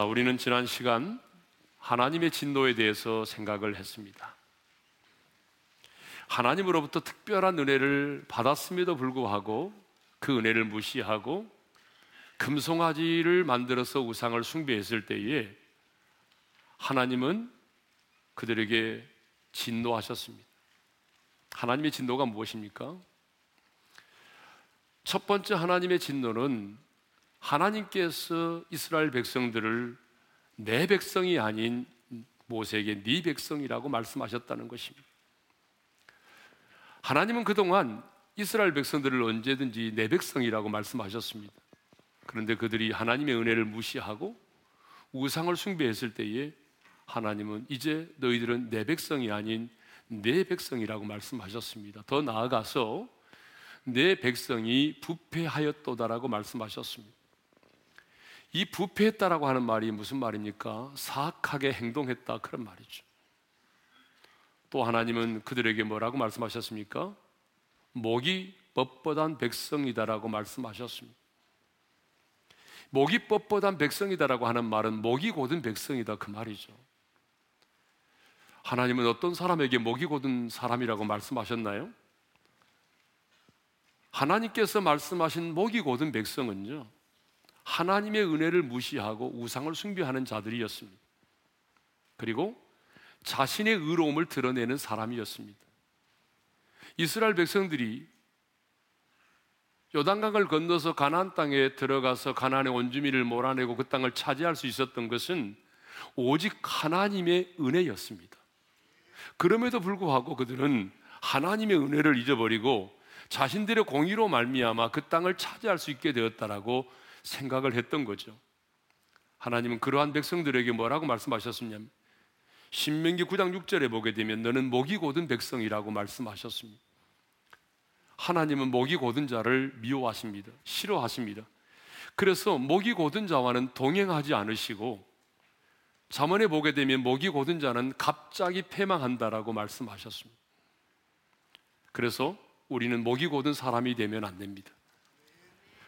자, 우리는 지난 시간 하나님의 진노에 대해서 생각을 했습니다. 하나님으로부터 특별한 은혜를 받았음에도 불구하고 그 은혜를 무시하고 금송아지를 만들어서 우상을 숭배했을 때에 하나님은 그들에게 진노하셨습니다. 하나님의 진노가 무엇입니까? 첫 번째 하나님의 진노는 하나님께서 이스라엘 백성들을 내 백성이 아닌 모세에게 네 백성이라고 말씀하셨다는 것입니다. 하나님은 그동안 이스라엘 백성들을 언제든지 내 백성이라고 말씀하셨습니다. 그런데 그들이 하나님의 은혜를 무시하고 우상을 숭배했을 때에 하나님은 이제 너희들은 내 백성이 아닌 내 백성이라고 말씀하셨습니다. 더 나아가서 내 백성이 부패하였도다라고 말씀하셨습니다. 이 부패했다라고 하는 말이 무슨 말입니까? 사악하게 행동했다 그런 말이죠. 또 하나님은 그들에게 뭐라고 말씀하셨습니까? 목이 뻣뻣한 백성이다라고 말씀하셨습니다. 목이 뻣뻣한 백성이다라고 하는 말은 목이 곧은 백성이다 그 말이죠. 하나님은 어떤 사람에게 목이 곧은 사람이라고 말씀하셨나요? 하나님께서 말씀하신 목이 곧은 백성은요, 하나님의 은혜를 무시하고 우상을 숭배하는 자들이었습니다. 그리고 자신의 의로움을 드러내는 사람이었습니다. 이스라엘 백성들이 요단강을 건너서 가나안 땅에 들어가서 가나안의 원주민을 몰아내고 그 땅을 차지할 수 있었던 것은 오직 하나님의 은혜였습니다. 그럼에도 불구하고 그들은 하나님의 은혜를 잊어버리고 자신들의 공의로 말미암아 그 땅을 차지할 수 있게 되었다라고 생각을 했던 거죠. 하나님은 그러한 백성들에게 뭐라고 말씀하셨냐면 신명기 9장 6절에 보게 되면 너는 목이 고든 백성이라고 말씀하셨습니다. 하나님은 목이 고든 자를 미워하십니다. 싫어하십니다. 그래서 목이 고든 자와는 동행하지 않으시고 잠언에 보게 되면 목이 고든 자는 갑자기 패망한다라고 말씀하셨습니다. 그래서 우리는 목이 고든 사람이 되면 안 됩니다.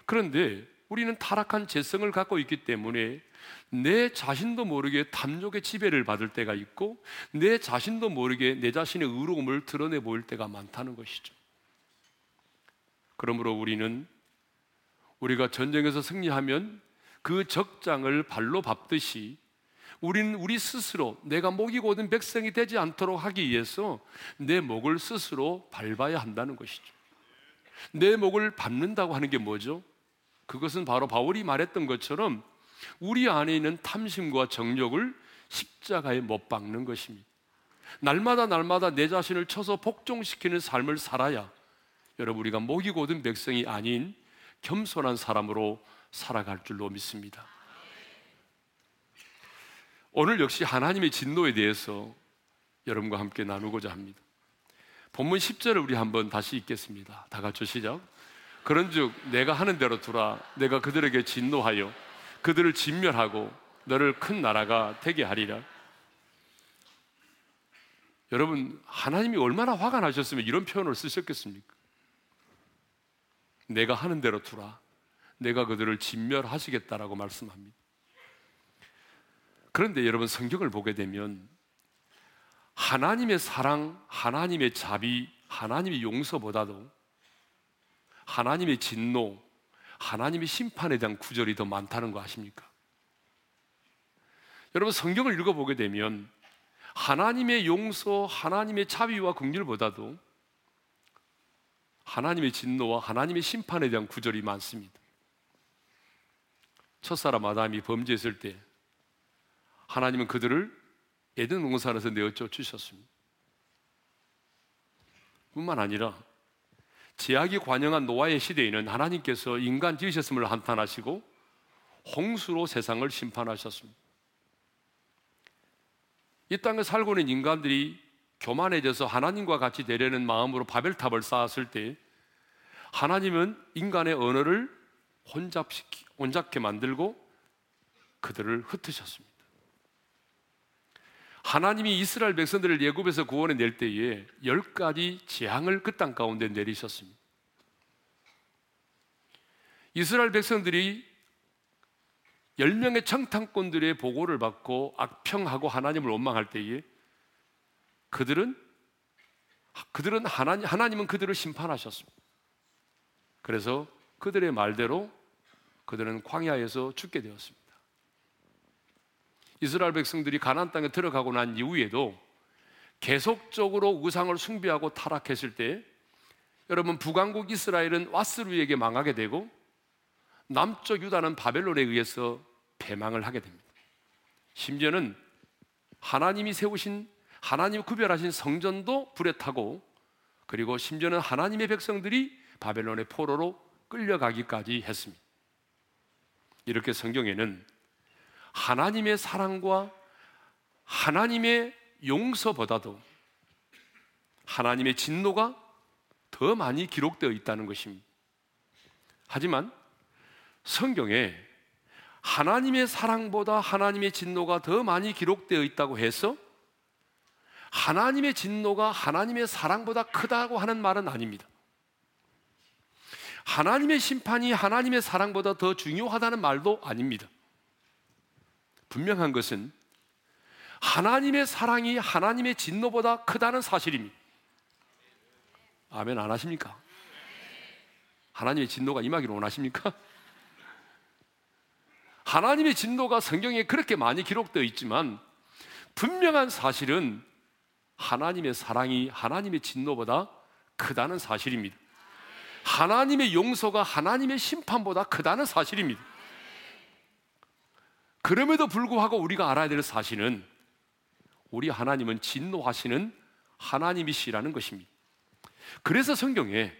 그런데 우리는 타락한 재성을 갖고 있기 때문에 내 자신도 모르게 탐욕의 지배를 받을 때가 있고 내 자신도 모르게 내 자신의 의로움을 드러내 보일 때가 많다는 것이죠. 그러므로 우리는 우리가 전쟁에서 승리하면 그 적장을 발로 밟듯이 우리는 우리 스스로 내가 목이 고든 백성이 되지 않도록 하기 위해서 내 목을 스스로 밟아야 한다는 것이죠. 내 목을 밟는다고 하는 게 뭐죠? 그것은 바로 바울이 말했던 것처럼 우리 안에 있는 탐심과 정욕을 십자가에 못 박는 것입니다. 날마다 날마다 내 자신을 쳐서 복종시키는 삶을 살아야 여러분 우리가 목이 고든 백성이 아닌 겸손한 사람으로 살아갈 줄로 믿습니다. 오늘 역시 하나님의 진노에 대해서 여러분과 함께 나누고자 합니다. 본문 10절을 우리 한번 다시 읽겠습니다. 다 같이 시작. 그런즉 내가 하는 대로 두라 내가 그들에게 진노하여 그들을 진멸하고 너를 큰 나라가 되게 하리라. 여러분 하나님이 얼마나 화가 나셨으면 이런 표현을 쓰셨겠습니까? 내가 하는 대로 두라. 내가 그들을 진멸하시겠다라고 말씀합니다. 그런데 여러분 성경을 보게 되면 하나님의 사랑, 하나님의 자비, 하나님의 용서보다도 하나님의 진노, 하나님의 심판에 대한 구절이 더 많다는 거 아십니까? 여러분 성경을 읽어보게 되면 하나님의 용서, 하나님의 자비와 긍휼보다도 하나님의 진노와 하나님의 심판에 대한 구절이 많습니다. 첫사람 아담이 범죄했을 때 하나님은 그들을 에덴 동산에서 내어 쫓으셨습니다. 뿐만 아니라 제약이 관영한 노아의 시대에는 하나님께서 인간 지으셨음을 한탄하시고 홍수로 세상을 심판하셨습니다. 이 땅에 살고 있는 인간들이 교만해져서 하나님과 같이 되려는 마음으로 바벨탑을 쌓았을 때 하나님은 인간의 언어를 혼잡시키, 혼잡게 만들고 그들을 흩으셨습니다. 하나님이 이스라엘 백성들을 예굽에서 구원해 낼 때에 열 가지 재앙을 그 땅 가운데 내리셨습니다. 이스라엘 백성들이 10명의 청탄꾼들의 보고를 받고 악평하고 하나님을 원망할 때에 그들은 그들은 하나님 하나님은 그들을 심판하셨습니다. 그래서 그들의 말대로 그들은 광야에서 죽게 되었습니다. 이스라엘 백성들이 가나안 땅에 들어가고 난 이후에도 계속적으로 우상을 숭배하고 타락했을 때 여러분 북왕국 이스라엘은 와스루에게 망하게 되고 남쪽 유다는 바벨론에 의해서 패망을 하게 됩니다. 심지어는 하나님이 세우신 하나님 구별하신 성전도 불에 타고 그리고 심지어는 하나님의 백성들이 바벨론의 포로로 끌려가기까지 했습니다. 이렇게 성경에는 하나님의 사랑과 하나님의 용서보다도 하나님의 진노가 더 많이 기록되어 있다는 것입니다. 하지만 성경에 하나님의 사랑보다 하나님의 진노가 더 많이 기록되어 있다고 해서 하나님의 진노가 하나님의 사랑보다 크다고 하는 말은 아닙니다. 하나님의 심판이 하나님의 사랑보다 더 중요하다는 말도 아닙니다. 분명한 것은 하나님의 사랑이 하나님의 진노보다 크다는 사실입니다. 아멘 안 하십니까? 하나님의 진노가 임하기를 원하십니까? 하나님의 진노가 성경에 그렇게 많이 기록되어 있지만 분명한 사실은 하나님의 사랑이 하나님의 진노보다 크다는 사실입니다. 하나님의 용서가 하나님의 심판보다 크다는 사실입니다. 그럼에도 불구하고 우리가 알아야 될 사실은 우리 하나님은 진노하시는 하나님이시라는 것입니다. 그래서 성경에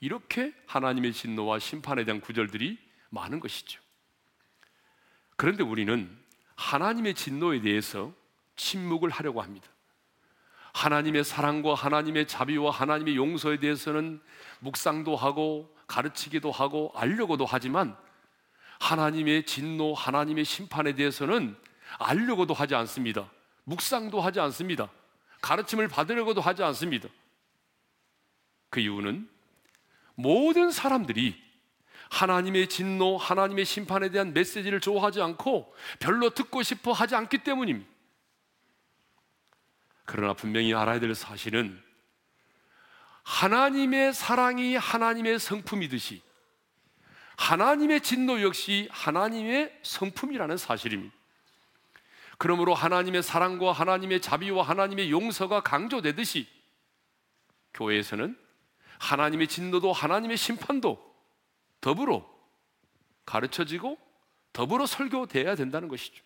이렇게 하나님의 진노와 심판에 대한 구절들이 많은 것이죠. 그런데 우리는 하나님의 진노에 대해서 침묵을 하려고 합니다. 하나님의 사랑과 하나님의 자비와 하나님의 용서에 대해서는 묵상도 하고 가르치기도 하고 알려고도 하지만 하나님의 진노, 하나님의 심판에 대해서는 알려고도 하지 않습니다. 묵상도 하지 않습니다. 가르침을 받으려고도 하지 않습니다. 그 이유는 모든 사람들이 하나님의 진노, 하나님의 심판에 대한 메시지를 좋아하지 않고 별로 듣고 싶어 하지 않기 때문입니다. 그러나 분명히 알아야 될 사실은 하나님의 사랑이 하나님의 성품이듯이 하나님의 진노 역시 하나님의 성품이라는 사실입니다. 그러므로 하나님의 사랑과 하나님의 자비와 하나님의 용서가 강조되듯이 교회에서는 하나님의 진노도 하나님의 심판도 더불어 가르쳐지고 더불어 설교돼야 된다는 것이죠.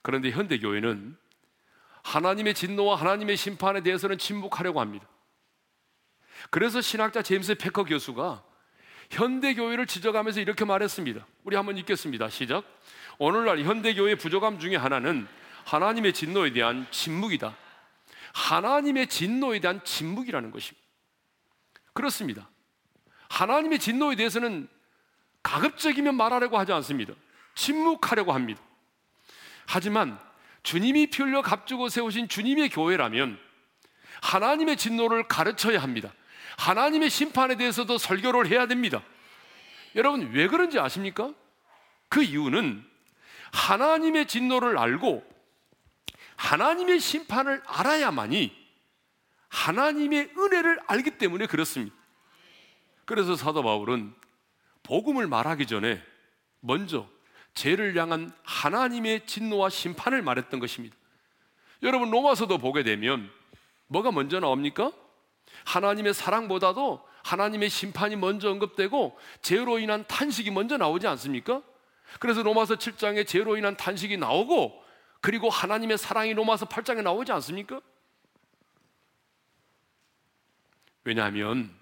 그런데 현대 교회는 하나님의 진노와 하나님의 심판에 대해서는 침묵하려고 합니다. 그래서 신학자 제임스 패커 교수가 현대 교회를 지적하면서 이렇게 말했습니다. 우리 한번 읽겠습니다. 시작. 오늘날 현대 교회의 부족함 중에 하나는 하나님의 진노에 대한 침묵이다. 하나님의 진노에 대한 침묵이라는 것입니다. 그렇습니다. 하나님의 진노에 대해서는 가급적이면 말하려고 하지 않습니다. 침묵하려고 합니다. 하지만 주님이 피 흘려 값주고 세우신 주님의 교회라면 하나님의 진노를 가르쳐야 합니다. 하나님의 심판에 대해서도 설교를 해야 됩니다. 여러분, 왜 그런지 아십니까? 그 이유는 하나님의 진노를 알고 하나님의 심판을 알아야만이 하나님의 은혜를 알기 때문에 그렇습니다. 그래서 사도 바울은 복음을 말하기 전에 먼저 죄를 향한 하나님의 진노와 심판을 말했던 것입니다. 여러분 로마서도 보게 되면 뭐가 먼저 나옵니까? 하나님의 사랑보다도 하나님의 심판이 먼저 언급되고 죄로 인한 탄식이 먼저 나오지 않습니까? 그래서 로마서 7장에 죄로 인한 탄식이 나오고 그리고 하나님의 사랑이 로마서 8장에 나오지 않습니까? 왜냐하면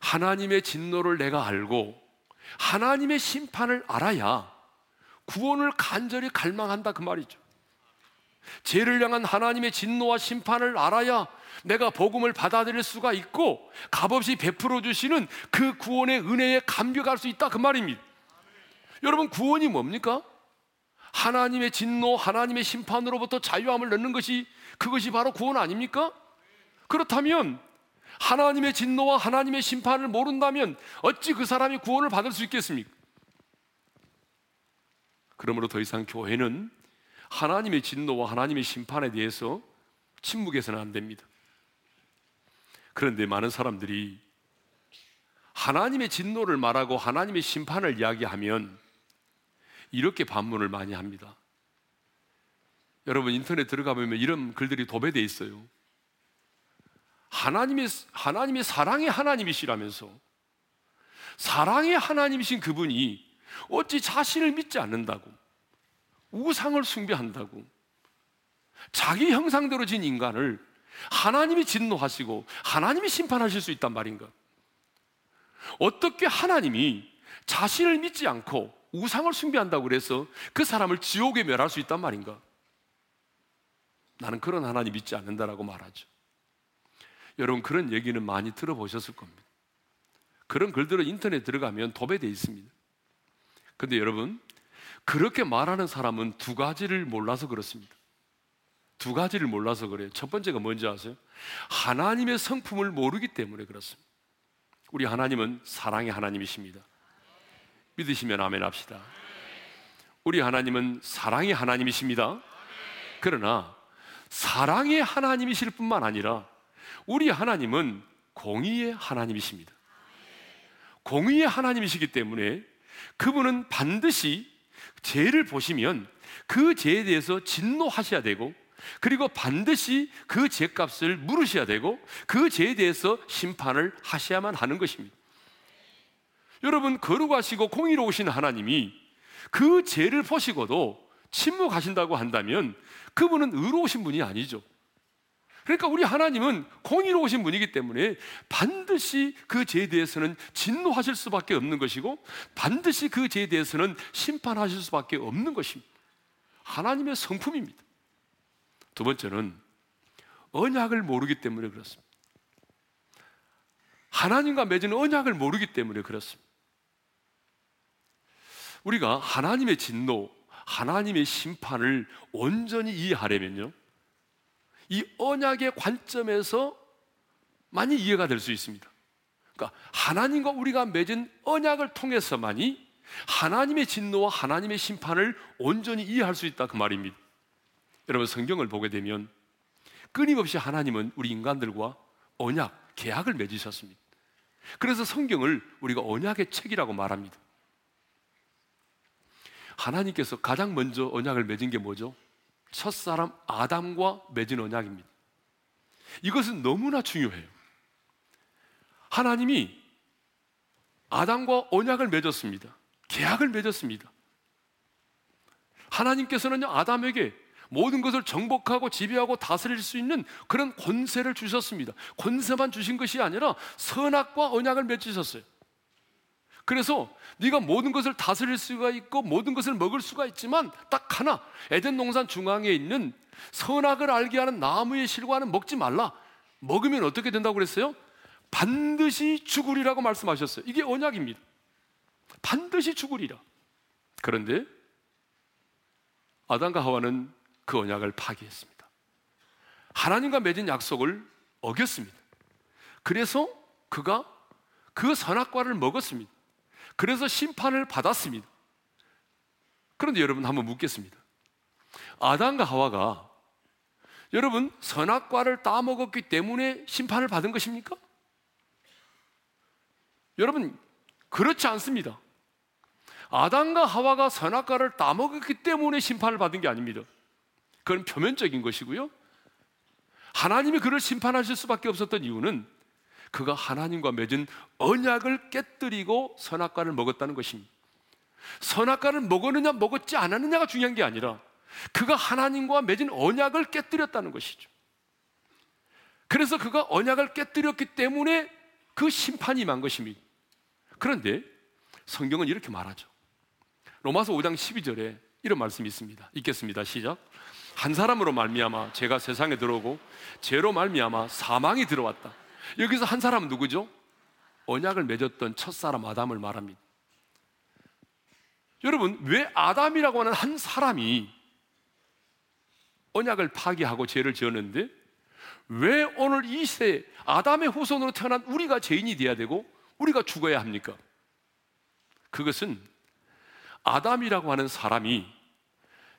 하나님의 진노를 내가 알고 하나님의 심판을 알아야 구원을 간절히 갈망한다 그 말이죠. 죄를 향한 하나님의 진노와 심판을 알아야 내가 복음을 받아들일 수가 있고 값없이 베풀어 주시는 그 구원의 은혜에 감격할 수 있다 그 말입니다. 여러분 구원이 뭡니까? 하나님의 진노, 하나님의 심판으로부터 자유함을 넣는 것이 그것이 바로 구원 아닙니까? 그렇다면 하나님의 진노와 하나님의 심판을 모른다면 어찌 그 사람이 구원을 받을 수 있겠습니까? 그러므로 더 이상 교회는 하나님의 진노와 하나님의 심판에 대해서 침묵해서는 안 됩니다. 그런데 많은 사람들이 하나님의 진노를 말하고 하나님의 심판을 이야기하면 이렇게 반문을 많이 합니다. 여러분 인터넷 들어가 보면 이런 글들이 도배돼 있어요. 하나님의 하나님의 사랑의 하나님이시라면서 사랑의 하나님이신 그분이 어찌 자신을 믿지 않는다고 우상을 숭배한다고 자기 형상대로 진 인간을 하나님이 진노하시고 하나님이 심판하실 수 있단 말인가? 어떻게 하나님이 자신을 믿지 않고 우상을 숭배한다고 그래서 그 사람을 지옥에 멸할 수 있단 말인가? 나는 그런 하나님 믿지 않는다라고 말하죠. 여러분 그런 얘기는 많이 들어보셨을 겁니다. 그런 글들은 인터넷 들어가면 도배되어 있습니다. 근데 여러분 그렇게 말하는 사람은 두 가지를 몰라서 그렇습니다. 두 가지를 몰라서 그래요. 첫 번째가 뭔지 아세요? 하나님의 성품을 모르기 때문에 그렇습니다. 우리 하나님은 사랑의 하나님이십니다. 믿으시면 아멘 합시다. 우리 하나님은 사랑의 하나님이십니다. 그러나 사랑의 하나님이실 뿐만 아니라 우리 하나님은 공의의 하나님이십니다. 공의의 하나님이시기 때문에 그분은 반드시 죄를 보시면 그 죄에 대해서 진노하셔야 되고 그리고 반드시 그 죄값을 물으셔야 되고 그 죄에 대해서 심판을 하셔야만 하는 것입니다. 여러분 거룩하시고 공의로우신 하나님이 그 죄를 보시고도 침묵하신다고 한다면 그분은 의로우신 분이 아니죠. 그러니까 우리 하나님은 공의로우신 분이기 때문에 반드시 그 죄에 대해서는 진노하실 수밖에 없는 것이고 반드시 그 죄에 대해서는 심판하실 수밖에 없는 것입니다. 하나님의 성품입니다. 두 번째는 언약을 모르기 때문에 그렇습니다. 하나님과 맺은 언약을 모르기 때문에 그렇습니다. 우리가 하나님의 진노, 하나님의 심판을 온전히 이해하려면요. 이 언약의 관점에서 많이 이해가 될 수 있습니다. 그러니까 하나님과 우리가 맺은 언약을 통해서만이 하나님의 진노와 하나님의 심판을 온전히 이해할 수 있다 그 말입니다. 여러분 성경을 보게 되면 끊임없이 하나님은 우리 인간들과 언약, 계약을 맺으셨습니다. 그래서 성경을 우리가 언약의 책이라고 말합니다. 하나님께서 가장 먼저 언약을 맺은 게 뭐죠? 첫사람 아담과 맺은 언약입니다. 이것은 너무나 중요해요. 하나님이 아담과 언약을 맺었습니다. 계약을 맺었습니다. 하나님께서는요, 아담에게 모든 것을 정복하고 지배하고 다스릴 수 있는 그런 권세를 주셨습니다. 권세만 주신 것이 아니라 선악과 언약을 맺으셨어요. 그래서 네가 모든 것을 다스릴 수가 있고 모든 것을 먹을 수가 있지만 딱 하나 에덴 동산 중앙에 있는 선악을 알게 하는 나무의 실과는 먹지 말라. 먹으면 어떻게 된다고 그랬어요? 반드시 죽으리라고 말씀하셨어요. 이게 언약입니다. 반드시 죽으리라. 그런데 아담과 하와는 그 언약을 파기했습니다. 하나님과 맺은 약속을 어겼습니다. 그래서 그가 그 선악과를 먹었습니다. 그래서 심판을 받았습니다. 그런데 여러분 한번 묻겠습니다. 아담과 하와가 여러분 선악과를 따먹었기 때문에 심판을 받은 것입니까? 여러분 그렇지 않습니다. 아담과 하와가 선악과를 따먹었기 때문에 심판을 받은 게 아닙니다. 그건 표면적인 것이고요. 하나님이 그를 심판하실 수밖에 없었던 이유는 그가 하나님과 맺은 언약을 깨뜨리고 선악과를 먹었다는 것입니다. 선악과를 먹었느냐 먹었지 않았느냐가 중요한 게 아니라 그가 하나님과 맺은 언약을 깨뜨렸다는 것이죠. 그래서 그가 언약을 깨뜨렸기 때문에 그 심판이 임한 것입니다. 그런데 성경은 이렇게 말하죠. 로마서 5장 12절에 이런 말씀이 있습니다. 읽겠습니다. 시작. 한 사람으로 말미암아 죄가 세상에 들어오고 죄로 말미암아 사망이 들어왔다. 여기서 한 사람은 누구죠? 언약을 맺었던 첫사람 아담을 말합니다. 여러분, 왜 아담이라고 하는 한 사람이 언약을 파기하고 죄를 지었는데 왜 오늘 이 시대에 아담의 후손으로 태어난 우리가 죄인이 되어야 되고 우리가 죽어야 합니까? 그것은 아담이라고 하는 사람이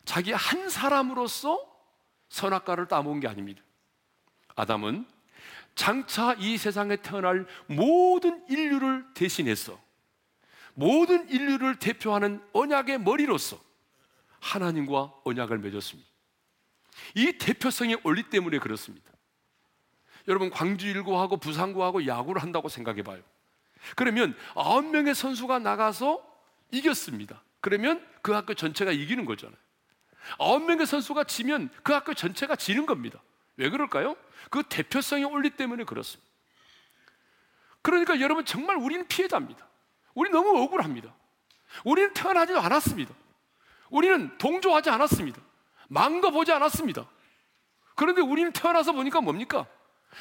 자기 한 사람으로서 선악과를 따먹은 게 아닙니다. 아담은 장차 이 세상에 태어날 모든 인류를 대신해서 모든 인류를 대표하는 언약의 머리로서 하나님과 언약을 맺었습니다. 이 대표성의 원리 때문에 그렇습니다. 여러분 광주 일구하고 부산구하고 야구를 한다고 생각해 봐요. 그러면 아홉 명의 선수가 나가서 이겼습니다. 그러면 그 학교 전체가 이기는 거잖아요. 아홉 명의 선수가 지면 그 학교 전체가 지는 겁니다. 왜 그럴까요? 그 대표성의 원리 때문에 그렇습니다. 그러니까 여러분 정말 우리는 피해자입니다. 우리 너무 억울합니다. 우리는 태어나지도 않았습니다. 우리는 동조하지 않았습니다. 망도 보지 않았습니다. 그런데 우리는 태어나서 보니까 뭡니까?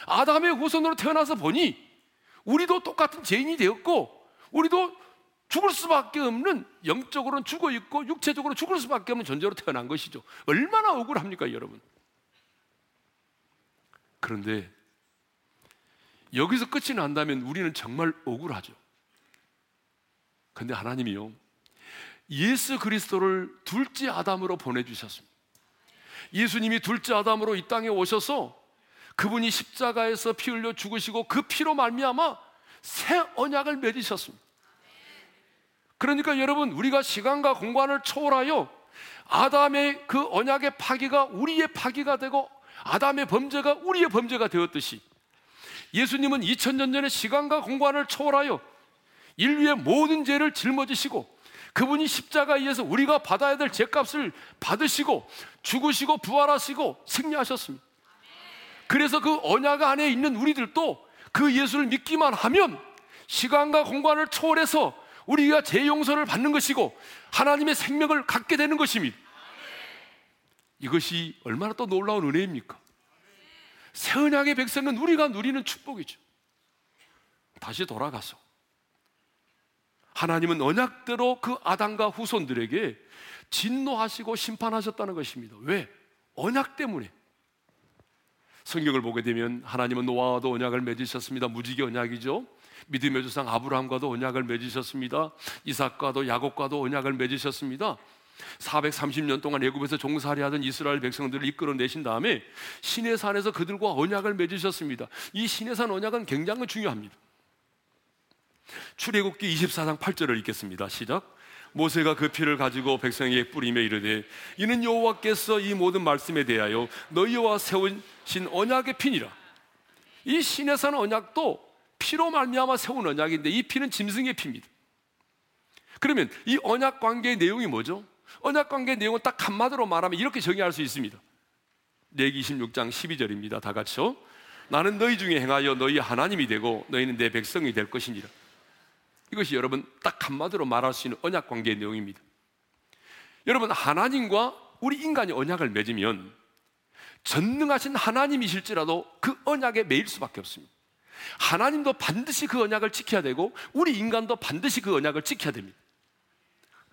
아담의 후손으로 태어나서 보니 우리도 똑같은 죄인이 되었고 우리도 죽을 수밖에 없는 영적으로는 죽어 있고 육체적으로 죽을 수밖에 없는 존재로 태어난 것이죠. 얼마나 억울합니까, 여러분? 그런데 여기서 끝이 난다면 우리는 정말 억울하죠. 근데 하나님이요. 예수 그리스도를 둘째 아담으로 보내주셨습니다. 예수님이 둘째 아담으로 이 땅에 오셔서 그분이 십자가에서 피 흘려 죽으시고 그 피로 말미암아 새 언약을 맺으셨습니다. 그러니까 여러분 우리가 시간과 공간을 초월하여 아담의 그 언약의 파기가 우리의 파기가 되고 아담의 범죄가 우리의 범죄가 되었듯이 예수님은 2000년 전에 시간과 공간을 초월하여 인류의 모든 죄를 짊어지시고 그분이 십자가에 의해서 우리가 받아야 될 죄값을 받으시고 죽으시고 부활하시고 승리하셨습니다. 그래서 그 언약 안에 있는 우리들도 그 예수를 믿기만 하면 시간과 공간을 초월해서 우리가 죄 용서를 받는 것이고 하나님의 생명을 갖게 되는 것입니다. 이것이 얼마나 또 놀라운 은혜입니까? 새 언약의 백성은 우리가 누리는 축복이죠. 다시 돌아가서 하나님은 언약대로 그 아담과 후손들에게 진노하시고 심판하셨다는 것입니다. 왜? 언약 때문에. 성경을 보게 되면 하나님은 노아와도 언약을 맺으셨습니다. 무지개 언약이죠. 믿음의 조상 아브라함과도 언약을 맺으셨습니다. 이삭과도 야곱과도 언약을 맺으셨습니다. 430년 동안 애굽에서 종살이 하던 이스라엘 백성들을 이끌어내신 다음에 신의 산에서 그들과 언약을 맺으셨습니다. 이 신의 산 언약은 굉장히 중요합니다. 출애굽기 24장 8절을 읽겠습니다. 시작. 모세가 그 피를 가지고 백성에게 뿌리며 이르되 이는 여호와께서 이 모든 말씀에 대하여 너희와 세우신 언약의 피니라. 이 신의 산 언약도 피로 말미암아 세운 언약인데 이 피는 짐승의 피입니다. 그러면 이 언약 관계의 내용이 뭐죠? 언약 관계의 내용은 딱 한마디로 말하면 이렇게 정의할 수 있습니다. 레기 26장 12절입니다. 다 같이요. 나는 너희 중에 행하여 너희 하나님이 되고 너희는 내 백성이 될 것이니라. 이것이 여러분 딱 한마디로 말할 수 있는 언약 관계의 내용입니다. 여러분 하나님과 우리 인간이 언약을 맺으면 전능하신 하나님이실지라도 그 언약에 매일 수밖에 없습니다. 하나님도 반드시 그 언약을 지켜야 되고 우리 인간도 반드시 그 언약을 지켜야 됩니다.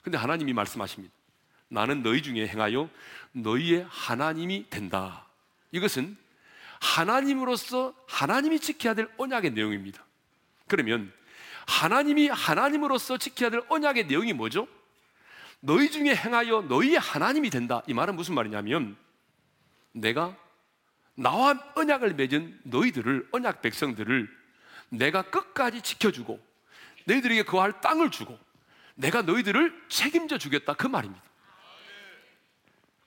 근데 하나님이 말씀하십니다. 나는 너희 중에 행하여 너희의 하나님이 된다. 이것은 하나님으로서 하나님이 지켜야 될 언약의 내용입니다. 그러면 하나님이 하나님으로서 지켜야 될 언약의 내용이 뭐죠? 너희 중에 행하여 너희의 하나님이 된다. 이 말은 무슨 말이냐면 내가 나와 언약을 맺은 너희들을 언약 백성들을 내가 끝까지 지켜주고 너희들에게 거할 땅을 주고 내가 너희들을 책임져 주겠다 그 말입니다.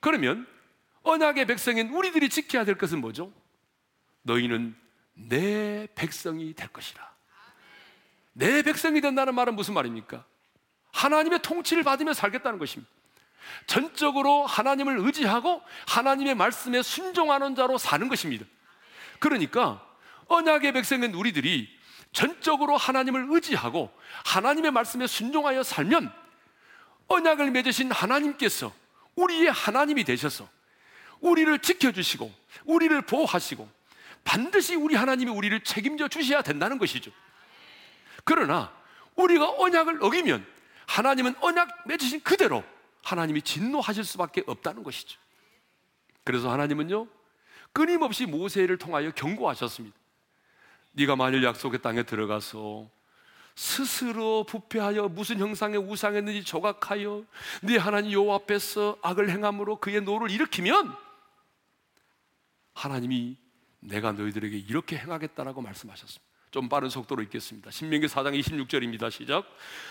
그러면 언약의 백성인 우리들이 지켜야 될 것은 뭐죠? 너희는 내 백성이 될 것이라. 내 백성이 된다는 말은 무슨 말입니까? 하나님의 통치를 받으며 살겠다는 것입니다. 전적으로 하나님을 의지하고 하나님의 말씀에 순종하는 자로 사는 것입니다. 그러니까 언약의 백성인 우리들이 전적으로 하나님을 의지하고 하나님의 말씀에 순종하여 살면 언약을 맺으신 하나님께서 우리의 하나님이 되셔서 우리를 지켜주시고 우리를 보호하시고 반드시 우리 하나님이 우리를 책임져 주셔야 된다는 것이죠. 그러나 우리가 언약을 어기면 하나님은 언약 맺으신 그대로 하나님이 진노하실 수밖에 없다는 것이죠. 그래서 하나님은요 끊임없이 모세를 통하여 경고하셨습니다. 네가 만일 약속의 땅에 들어가서 스스로 부패하여 무슨 형상의 우상이든지 조각하여 네 하나님 여호와 앞에서 악을 행함으로 그의 노를 일으키면 하나님이 내가 너희들에게 이렇게 행하겠다라고 말씀하셨습니다. 좀 빠른 속도로 읽겠습니다. 신명기 4장 26절입니다. 시작.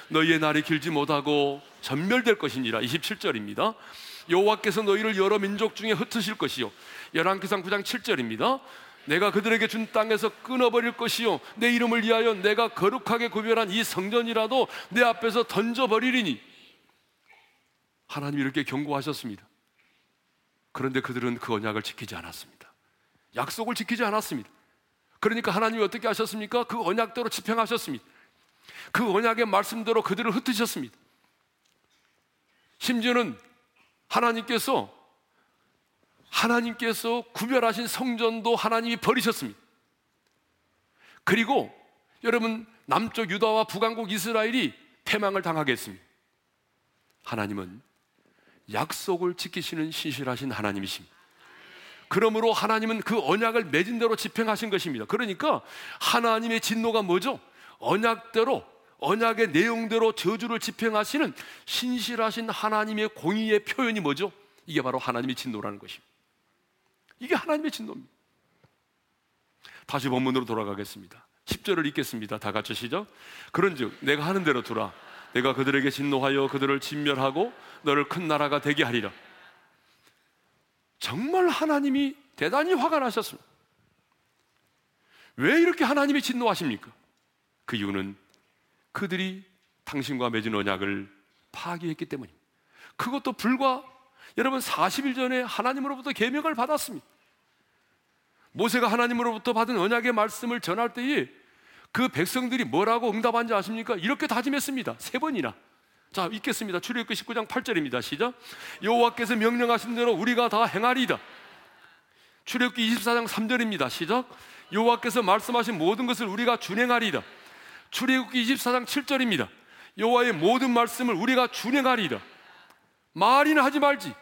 너희의 날이 길지 못하고 전멸될 것이니라. 27절입니다. 여호와께서 너희를 여러 민족 중에 흩으실 것이요. 열왕기상 9장 7절입니다. 내가 그들에게 준 땅에서 끊어버릴 것이요 내 이름을 위하여 내가 거룩하게 구별한 이 성전이라도 내 앞에서 던져버리리니 하나님이 이렇게 경고하셨습니다. 그런데 그들은 그 언약을 지키지 않았습니다. 약속을 지키지 않았습니다. 그러니까 하나님이 어떻게 하셨습니까? 그 언약대로 집행하셨습니다. 그 언약의 말씀대로 그들을 흩으셨습니다. 심지어는 하나님께서 하나님께서 구별하신 성전도 하나님이 버리셨습니다. 그리고 여러분 남쪽 유다와 북왕국 이스라엘이 패망을 당하게 했습니다. 하나님은 약속을 지키시는 신실하신 하나님이십니다. 그러므로 하나님은 그 언약을 맺은 대로 집행하신 것입니다. 그러니까 하나님의 진노가 뭐죠? 언약대로 언약의 내용대로 저주를 집행하시는 신실하신 하나님의 공의의 표현이 뭐죠? 이게 바로 하나님의 진노라는 것입니다. 이게 하나님의 진노입니다. 다시 본문으로 돌아가겠습니다. 10절을 읽겠습니다. 다 같이 시작. 그런즉 내가 하는 대로 두라. 내가 그들에게 진노하여 그들을 진멸하고 너를 큰 나라가 되게 하리라. 정말 하나님이 대단히 화가 나셨습니다. 왜 이렇게 하나님이 진노하십니까? 그 이유는 그들이 당신과 맺은 언약을 파기했기 때문입니다. 그것도 불과 여러분 40일 전에 하나님으로부터 계명을 받았습니다. 모세가 하나님으로부터 받은 언약의 말씀을 전할 때에 그 백성들이 뭐라고 응답한지 아십니까? 이렇게 다짐했습니다. 세 번이나. 자, 읽겠습니다. 출애굽기 19장 8절입니다. 시작. 여호와께서 명령하신 대로 우리가 다 행하리이다. 출애굽기 24장 3절입니다. 시작. 여호와께서 말씀하신 모든 것을 우리가 준행하리이다. 출애굽기 24장 7절입니다. 여호와의 모든 말씀을 우리가 준행하리이다. 말이나 하지 말지.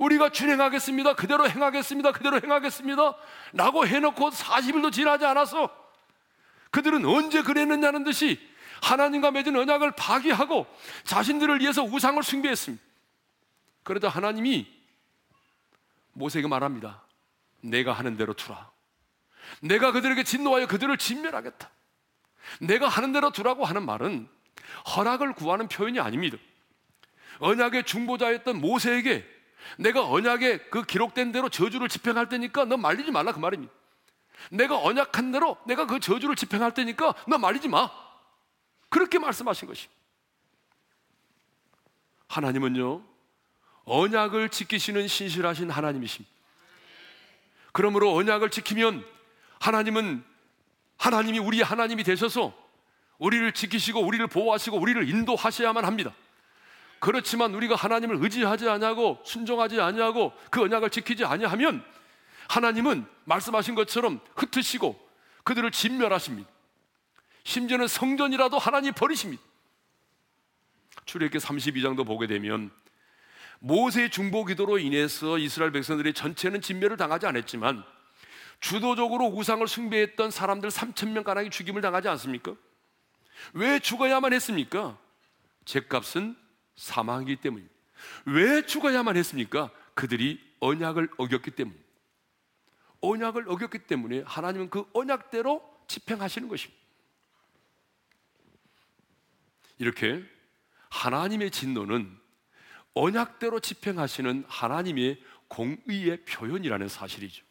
우리가 준행하겠습니다. 그대로 행하겠습니다. 그대로 행하겠습니다. 라고 해놓고 40일도 지나지 않아서 그들은 언제 그랬느냐는 듯이 하나님과 맺은 언약을 파기하고 자신들을 위해서 우상을 숭배했습니다. 그러다 하나님이 모세에게 말합니다. 내가 하는 대로 두라. 내가 그들에게 진노하여 그들을 진멸하겠다. 내가 하는 대로 두라고 하는 말은 허락을 구하는 표현이 아닙니다. 언약의 중보자였던 모세에게 내가 언약에 그 기록된 대로 저주를 집행할 테니까 너 말리지 말라 그 말입니다. 내가 언약한 대로 내가 그 저주를 집행할 테니까 너 말리지 마. 그렇게 말씀하신 것입니다. 하나님은요, 언약을 지키시는 신실하신 하나님이십니다. 그러므로 언약을 지키면 하나님은 하나님이 우리 하나님이 되셔서 우리를 지키시고 우리를 보호하시고 우리를 인도하셔야만 합니다. 그렇지만 우리가 하나님을 의지하지 아니하고 순종하지 아니하고 그 언약을 지키지 아니하면 하나님은 말씀하신 것처럼 흩으시고 그들을 진멸하십니다. 심지어는 성전이라도 하나님 버리십니다. 출애굽기 32장도 보게 되면 모세의 중보 기도로 인해서 이스라엘 백성들이 전체는 진멸을 당하지 않았지만 주도적으로 우상을 숭배했던 사람들 3천 명 가량이 죽임을 당하지 않습니까? 왜 죽어야만 했습니까? 죄값은 사망이기 때문입니다. 왜 죽어야만 했습니까? 그들이 언약을 어겼기 때문입니다. 언약을 어겼기 때문에 하나님은 그 언약대로 집행하시는 것입니다. 이렇게 하나님의 진노는 언약대로 집행하시는 하나님의 공의의 표현이라는 사실이죠.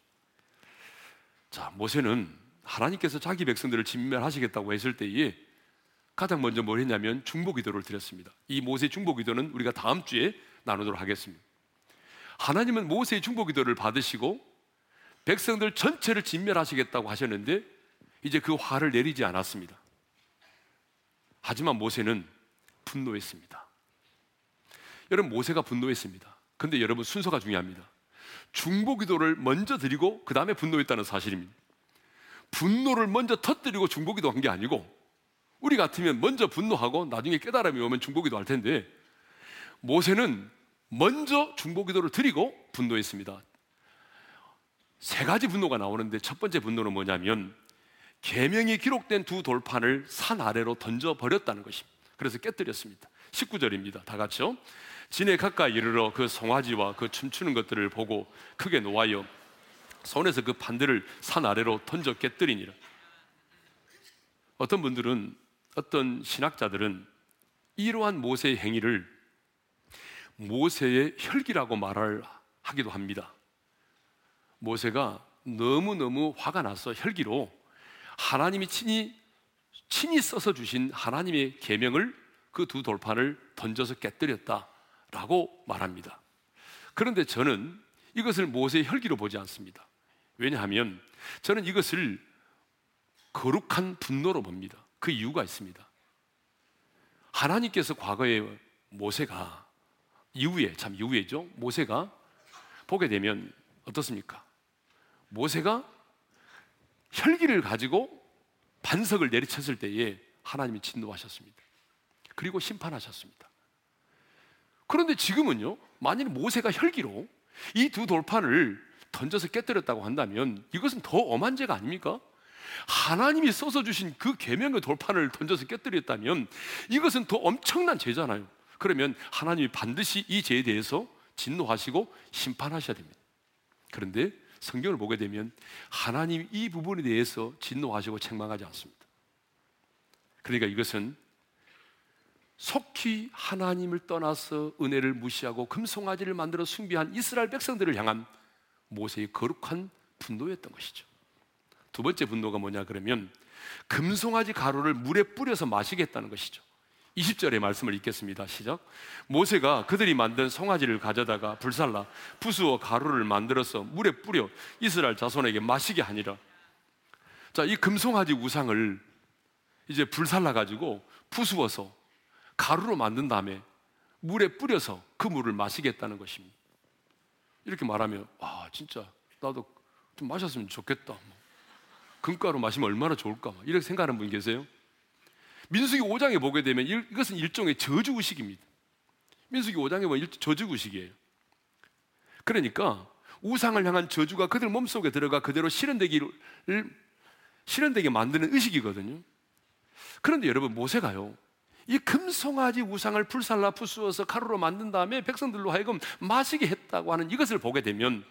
자, 모세는 하나님께서 자기 백성들을 진멸하시겠다고 했을 때에 가장 먼저 뭘 했냐면 중보 기도를 드렸습니다. 이 모세 중보 기도는 우리가 다음 주에 나누도록 하겠습니다. 하나님은 모세의 중보 기도를 받으시고 백성들 전체를 진멸하시겠다고 하셨는데 이제 그 화를 내리지 않았습니다. 하지만 모세는 분노했습니다. 여러분 모세가 분노했습니다. 근데 여러분 순서가 중요합니다. 중보 기도를 먼저 드리고 그 다음에 분노했다는 사실입니다. 분노를 먼저 터뜨리고 중보 기도한 게 아니고 우리 같으면 먼저 분노하고 나중에 깨달음이 오면 중보기도 할 텐데 모세는 먼저 중보기도를 드리고 분노했습니다. 세 가지 분노가 나오는데 첫 번째 분노는 뭐냐면 계명이 기록된 두 돌판을 산 아래로 던져 버렸다는 것입니다. 그래서 깨뜨렸습니다. 19절입니다. 다 같이요. 진에 가까이 이르러 그 송아지와 그 춤추는 것들을 보고 크게 놓아여 손에서 그 판들을 산 아래로 던져 깨뜨리니라. 어떤 분들은 어떤 신학자들은 이러한 모세의 행위를 모세의 혈기라고 말을 하기도 합니다. 모세가 너무너무 화가 나서 혈기로 하나님이 친히 친히 써서 주신 하나님의 계명을 그 두 돌판을 던져서 깨뜨렸다라고 말합니다. 그런데 저는 이것을 모세의 혈기로 보지 않습니다. 왜냐하면 저는 이것을 거룩한 분노로 봅니다. 그 이유가 있습니다. 하나님께서 과거에 모세가 이후에 참 이후에죠. 모세가 보게 되면 어떻습니까? 모세가 혈기를 가지고 반석을 내리쳤을 때에 하나님이 진노하셨습니다. 그리고 심판하셨습니다. 그런데 지금은요, 만일 모세가 혈기로 이 두 돌판을 던져서 깨뜨렸다고 한다면 이것은 더 엄한 죄가 아닙니까? 하나님이 써서 주신 그 계명의 돌판을 던져서 깨뜨렸다면 이것은 더 엄청난 죄잖아요. 그러면 하나님이 반드시 이 죄에 대해서 진노하시고 심판하셔야 됩니다. 그런데 성경을 보게 되면 하나님 이 부분에 대해서 진노하시고 책망하지 않습니다. 그러니까 이것은 속히 하나님을 떠나서 은혜를 무시하고 금송아지를 만들어 숭배한 이스라엘 백성들을 향한 모세의 거룩한 분노였던 것이죠. 두 번째 분노가 뭐냐 그러면 금송아지 가루를 물에 뿌려서 마시겠다는 것이죠. 20절의 말씀을 읽겠습니다. 시작. 모세가 그들이 만든 송아지를 가져다가 불살라 부수어 가루를 만들어서 물에 뿌려 이스라엘 자손에게 마시게 하니라. 자, 이 금송아지 우상을 이제 불살라 가지고 부수어서 가루로 만든 다음에 물에 뿌려서 그 물을 마시겠다는 것입니다. 이렇게 말하면 아 진짜 나도 좀 마셨으면 좋겠다. 뭐. 금가루 마시면 얼마나 좋을까? 이렇게 생각하는 분 계세요? 민수기 5장에 보게 되면 이것은 일종의 저주 의식입니다. 민수기 5장에 보면 저주 의식이에요. 그러니까 우상을 향한 저주가 그들 몸속에 들어가 그대로 실현되기를 실현되게 만드는 의식이거든요. 그런데 여러분 모세가요. 이 금송아지 우상을 불살라 부수어서 가루로 만든 다음에 백성들로 하여금 마시게 했다고 하는 이것을 보게 되면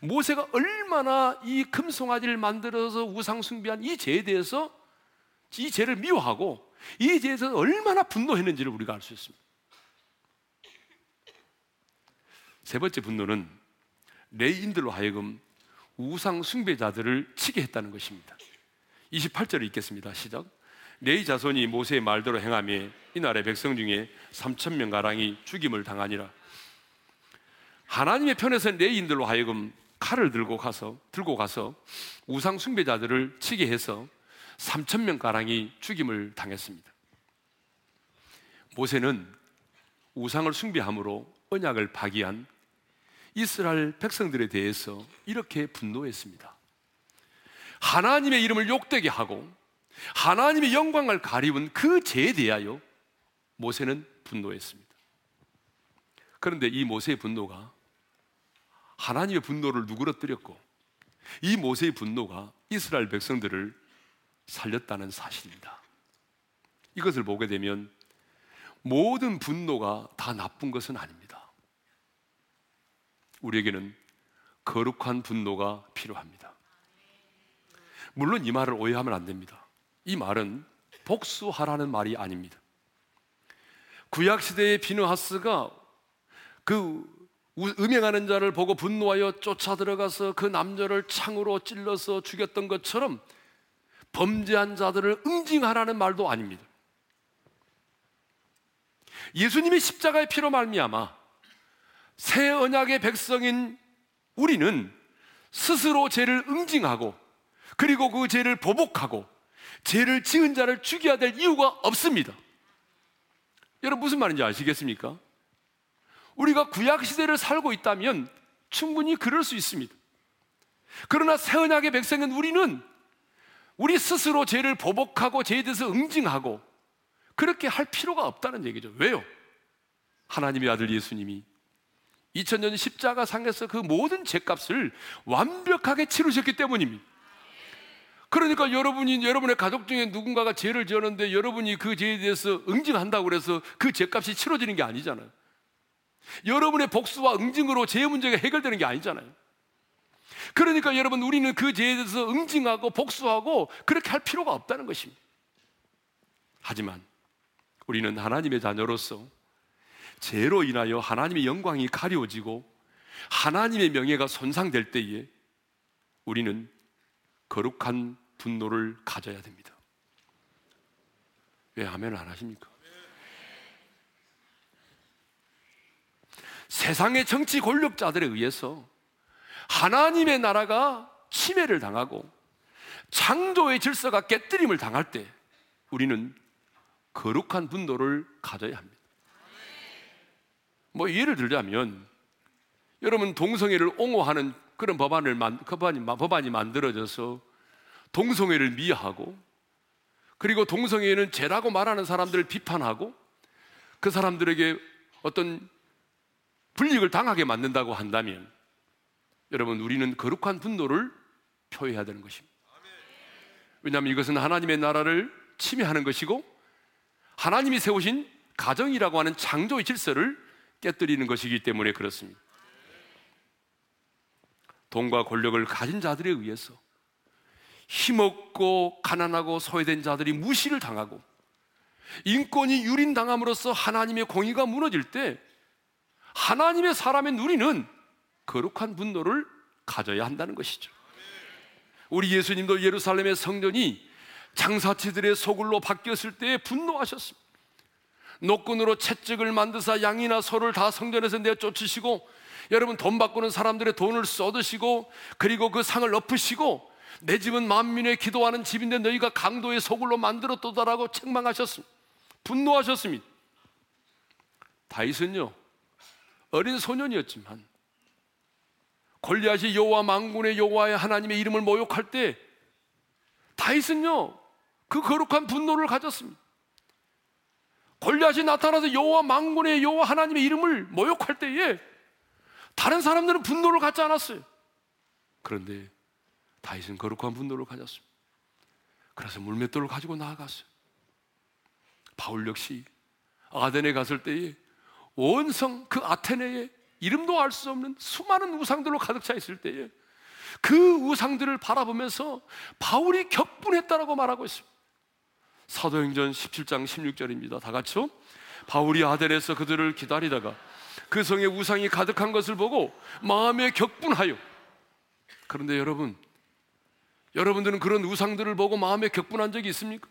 모세가 얼마나 이 금송아지를 만들어서 우상 숭배한 이 죄에 대해서 이 죄를 미워하고 이 죄에서 얼마나 분노했는지를 우리가 알 수 있습니다. 세 번째 분노는 레위인들로 하여금 우상 숭배자들을 치게 했다는 것입니다. 28절을 읽겠습니다. 시작. 레위 자손이 모세의 말대로 행하며 이날의 백성 중에 3천 명 가량이 죽임을 당하니라. 하나님의 편에서 레위인들로 하여금 칼을 들고 가서 들고 가서 우상 숭배자들을 치게 해서 3천 명 가량이 죽임을 당했습니다. 모세는 우상을 숭배함으로 언약을 파기한 이스라엘 백성들에 대해서 이렇게 분노했습니다. 하나님의 이름을 욕되게 하고 하나님의 영광을 가리운 그 죄에 대하여 모세는 분노했습니다. 그런데 이 모세의 분노가 하나님의 분노를 누그러뜨렸고 이 모세의 분노가 이스라엘 백성들을 살렸다는 사실입니다. 이것을 보게 되면 모든 분노가 다 나쁜 것은 아닙니다. 우리에게는 거룩한 분노가 필요합니다. 물론 이 말을 오해하면 안 됩니다. 이 말은 복수하라는 말이 아닙니다. 구약 시대의 비누하스가 그 음행하는 자를 보고 분노하여 쫓아 들어가서 그 남자를 창으로 찔러서 죽였던 것처럼 범죄한 자들을 응징하라는 말도 아닙니다. 예수님의 십자가의 피로 말미암아 새 언약의 백성인 우리는 스스로 죄를 응징하고 그리고 그 죄를 보복하고 죄를 지은 자를 죽여야 될 이유가 없습니다. 여러분 무슨 말인지 아시겠습니까? 우리가 구약 시대를 살고 있다면 충분히 그럴 수 있습니다. 그러나 새 언약의 백성인 우리는 우리 스스로 죄를 보복하고 죄에 대해서 응징하고 그렇게 할 필요가 없다는 얘기죠. 왜요? 하나님의 아들 예수님이 2000년 십자가 상에서 그 모든 죄값을 완벽하게 치르셨기 때문입니다. 그러니까 여러분이 여러분의 가족 중에 누군가가 죄를 지었는데 여러분이 그 죄에 대해서 응징한다고 그래서 그 죄값이 치러지는 게 아니잖아요. 여러분의 복수와 응징으로 죄 문제가 해결되는 게 아니잖아요. 그러니까 여러분 우리는 그 죄에 대해서 응징하고 복수하고 그렇게 할 필요가 없다는 것입니다. 하지만 우리는 하나님의 자녀로서 죄로 인하여 하나님의 영광이 가려지고 하나님의 명예가 손상될 때에 우리는 거룩한 분노를 가져야 됩니다. 왜 아멘을 안 하십니까? 세상의 정치 권력자들에 의해서 하나님의 나라가 침해를 당하고 창조의 질서가 깨뜨림을 당할 때 우리는 거룩한 분노를 가져야 합니다. 뭐 예를 들자면 여러분 동성애를 옹호하는 그런 법안을 법안이, 법안이 만들어져서 동성애를 미화하고 그리고 동성애는 죄라고 말하는 사람들을 비판하고 그 사람들에게 어떤 불이익을 당하게 만든다고 한다면 여러분 우리는 거룩한 분노를 표해야 되는 것입니다. 왜냐하면 이것은 하나님의 나라를 침해하는 것이고 하나님이 세우신 가정이라고 하는 창조의 질서를 깨뜨리는 것이기 때문에 그렇습니다. 돈과 권력을 가진 자들에 의해서 힘없고 가난하고 소외된 자들이 무시를 당하고 인권이 유린당함으로써 하나님의 공의가 무너질 때 하나님의 사람의 누리는 거룩한 분노를 가져야 한다는 것이죠. 우리 예수님도 예루살렘의 성전이 장사치들의 소굴로 바뀌었을 때 분노하셨습니다. 노끈으로 채찍을 만드사 양이나 소를 다 성전에서 내쫓으시고 여러분 돈 바꾸는 사람들의 돈을 쏟으시고 그리고 그 상을 엎으시고 내 집은 만민의 기도하는 집인데 너희가 강도의 소굴로 만들었도다라고 책망하셨습니다. 분노하셨습니다. 다윗은요 어린 소년이었지만 골리앗이 여호와 망군의 여호와의 하나님의 이름을 모욕할 때 다윗은요 그 거룩한 분노를 가졌습니다. 골리앗이 나타나서 여호와 망군의 여호와 하나님의 이름을 모욕할 때에 다른 사람들은 분노를 갖지 않았어요. 그런데 다윗은 거룩한 분노를 가졌습니다. 그래서 물맷돌을 가지고 나아갔어요. 바울 역시 아덴에 갔을 때에 원성 그 아테네에 이름도 알 수 없는 수많은 우상들로 가득 차 있을 때에 그 우상들을 바라보면서 바울이 격분했다라고 말하고 있습니다. 사도행전 17장 16절입니다. 다 같이요. 바울이 아덴에서 그들을 기다리다가 그 성에 우상이 가득한 것을 보고 마음에 격분하여 그런데 여러분 여러분들은 그런 우상들을 보고 마음에 격분한 적이 있습니까?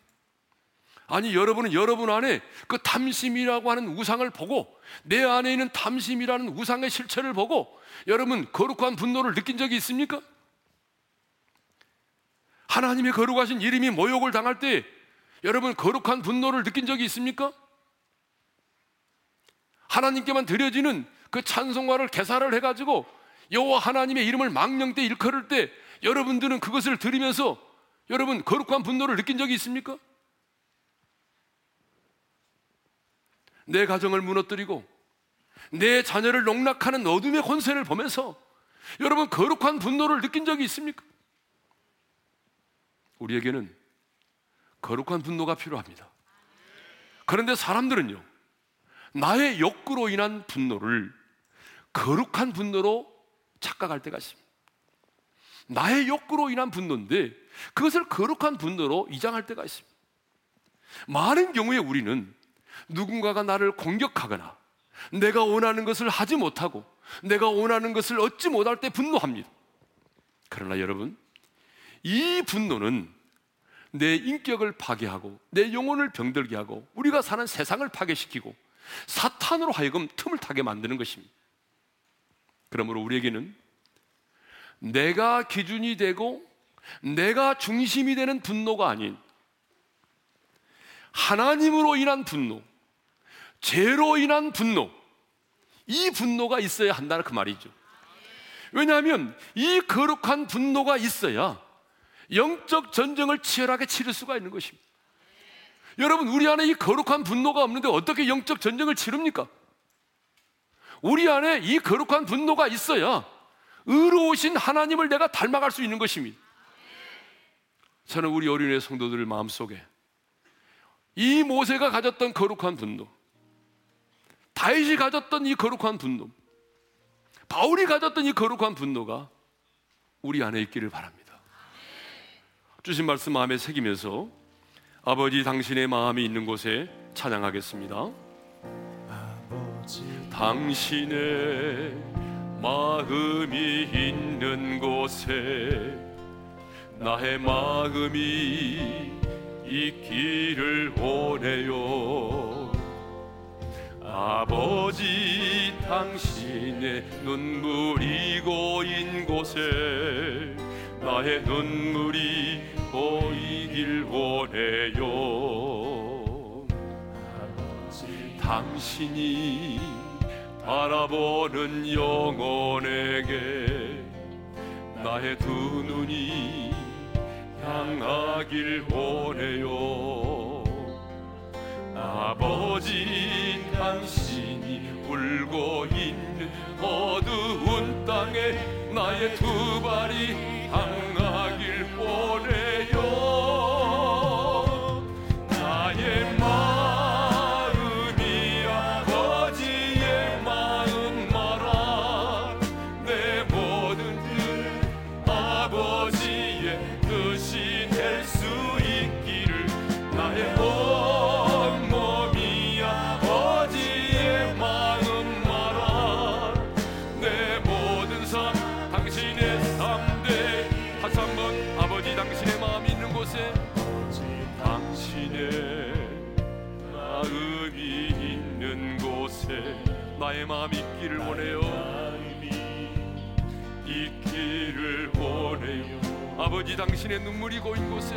아니 여러분은 여러분 안에 그 탐심이라고 하는 우상을 보고 내 안에 있는 탐심이라는 우상의 실체를 보고 여러분 거룩한 분노를 느낀 적이 있습니까? 하나님의 거룩하신 이름이 모욕을 당할 때 여러분 거룩한 분노를 느낀 적이 있습니까? 하나님께만 드려지는 그 찬송가를 개사를 해가지고 여호와 하나님의 이름을 망령 때 일컬을 때 여러분들은 그것을 들으면서 여러분 거룩한 분노를 느낀 적이 있습니까? 내 가정을 무너뜨리고 내 자녀를 농락하는 어둠의 권세를 보면서 여러분 거룩한 분노를 느낀 적이 있습니까? 우리에게는 거룩한 분노가 필요합니다. 그런데 사람들은요, 나의 욕구로 인한 분노를 거룩한 분노로 착각할 때가 있습니다. 나의 욕구로 인한 분노인데 그것을 거룩한 분노로 이장할 때가 있습니다. 많은 경우에 우리는 누군가가 나를 공격하거나 내가 원하는 것을 하지 못하고 내가 원하는 것을 얻지 못할 때 분노합니다. 그러나 여러분, 이 분노는 내 인격을 파괴하고 내 영혼을 병들게 하고 우리가 사는 세상을 파괴시키고 사탄으로 하여금 틈을 타게 만드는 것입니다. 그러므로 우리에게는 내가 기준이 되고 내가 중심이 되는 분노가 아닌 하나님으로 인한 분노, 죄로 인한 분노, 이 분노가 있어야 한다는 그 말이죠. 왜냐하면 이 거룩한 분노가 있어야 영적 전쟁을 치열하게 치를 수가 있는 것입니다. 여러분, 우리 안에 이 거룩한 분노가 없는데 어떻게 영적 전쟁을 치릅니까? 우리 안에 이 거룩한 분노가 있어야 의로우신 하나님을 내가 닮아갈 수 있는 것입니다. 저는 우리 어린애 성도들 마음속에 이 모세가 가졌던 거룩한 분노, 다윗이 가졌던 이 거룩한 분노, 바울이 가졌던 이 거룩한 분노가 우리 안에 있기를 바랍니다. 주신 말씀 마음에 새기면서 아버지 당신의 마음이 있는 곳에 찬양하겠습니다. 당신의 마음이 있는 곳에 나의 마음이 있기를 원해요. 아버지 당신의 눈물이 고인 곳에 나의 눈물이 고이길 원해요. 아버지 당신이 바라보는 영혼에게 나의 두 눈이 향하길 원해요. 아버지 당신이 울고 있는 어두운 땅에 나의 두 발이 당신의 눈물이 고인 곳에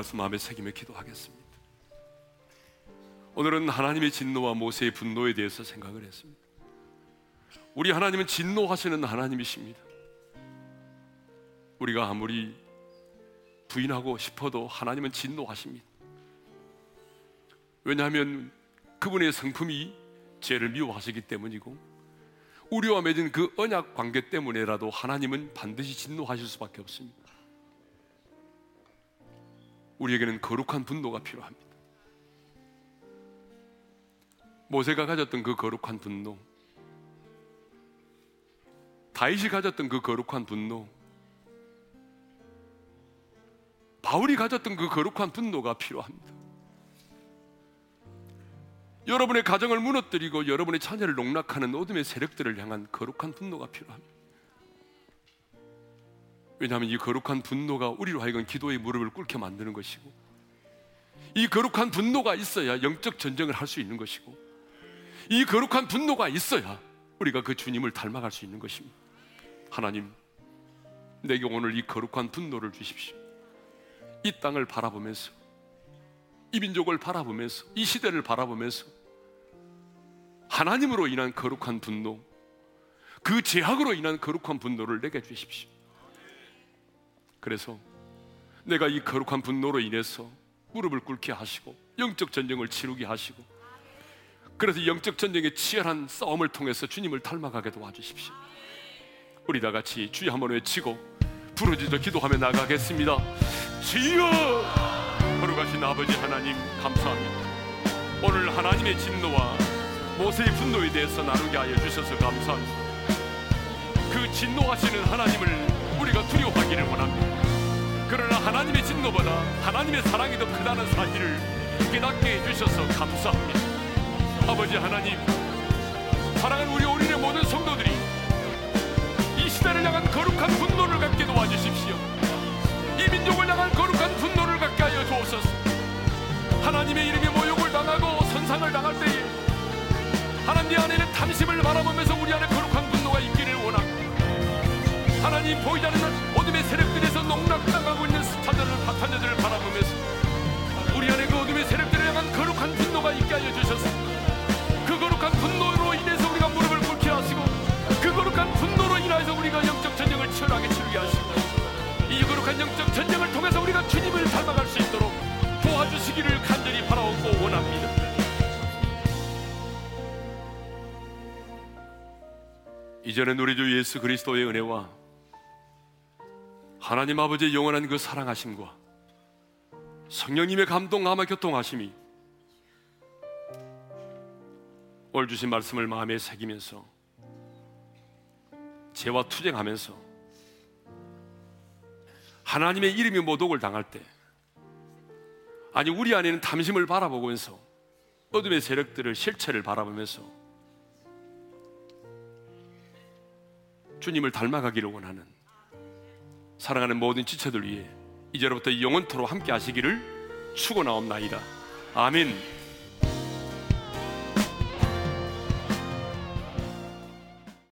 말씀 마음에 새기며 기도하겠습니다. 오늘은 하나님의 진노와 모세의 분노에 대해서 생각을 했습니다. 우리 하나님은 진노하시는 하나님이십니다. 우리가 아무리 부인하고 싶어도 하나님은 진노하십니다. 왜냐하면 그분의 성품이 죄를 미워하시기 때문이고 우리와 맺은 그 언약 관계 때문에라도 하나님은 반드시 진노하실 수밖에 없습니다. 우리에게는 거룩한 분노가 필요합니다. 모세가 가졌던 그 거룩한 분노, 다윗이 가졌던 그 거룩한 분노, 바울이 가졌던 그 거룩한 분노가 필요합니다. 여러분의 가정을 무너뜨리고 여러분의 자녀를 농락하는 어둠의 세력들을 향한 거룩한 분노가 필요합니다. 왜냐하면 이 거룩한 분노가 우리로 하여금 기도의 무릎을 꿇게 만드는 것이고 이 거룩한 분노가 있어야 영적 전쟁을 할 수 있는 것이고 이 거룩한 분노가 있어야 우리가 그 주님을 닮아갈 수 있는 것입니다. 하나님, 내게 오늘 이 거룩한 분노를 주십시오. 이 땅을 바라보면서 이 민족을 바라보면서 이 시대를 바라보면서 하나님으로 인한 거룩한 분노 그 제약으로 인한 거룩한 분노를 내게 주십시오. 그래서 내가 이 거룩한 분노로 인해서 무릎을 꿇게 하시고 영적 전쟁을 치르게 하시고 그래서 영적 전쟁의 치열한 싸움을 통해서 주님을 닮아가게 도와주십시오. 우리 다 같이 주여 한번 외치고 부르짖어 기도하며 나가겠습니다. 주여 거룩하신 아버지 하나님 감사합니다. 오늘 하나님의 진노와 모세의 분노에 대해서 나누게 하여 주셔서 감사합니다. 그 진노하시는 하나님을 우리가 두려워하기를 원합니다. 그러나 하나님의 진노보다 하나님의 사랑이 더 크다는 사실을 깨닫게 해주셔서 감사합니다. 아버지 하나님, 사랑하는 우리 어린의 모든 성도들이 이 시대를 향한 거룩한 분노를 갖게 도와주십시오. 이 민족을 향한 거룩한 분노를 갖게 하여 주옵소서. 하나님의 이름에 모욕을 당하고 선상을 당할 때에 하나님 안에는 탐심을 바라보면서 우리 안에 거룩한 분노가 있기를 원합니다. 하나님 보이지 않는 통해서 우리가 주님을 닮아갈 수 있도록 도와주시기를 간절히 바라옵고 원합니다. 이전에 우리 주 예수 그리스도의 은혜와 하나님 아버지의 영원한 그 사랑하심과 성령님의 감동함과 교통하심이 오늘 주신 말씀을 마음에 새기면서 죄와 투쟁하면서 하나님의 이름이 모독을 당할 때 아니 우리 안에는 탐심을 바라보면서 어둠의 세력들을 실체를 바라보면서 주님을 닮아가기를 원하는 사랑하는 모든 지체들 위해 이제로부터 영원토로 함께 하시기를 축원하옵나이다. 아멘.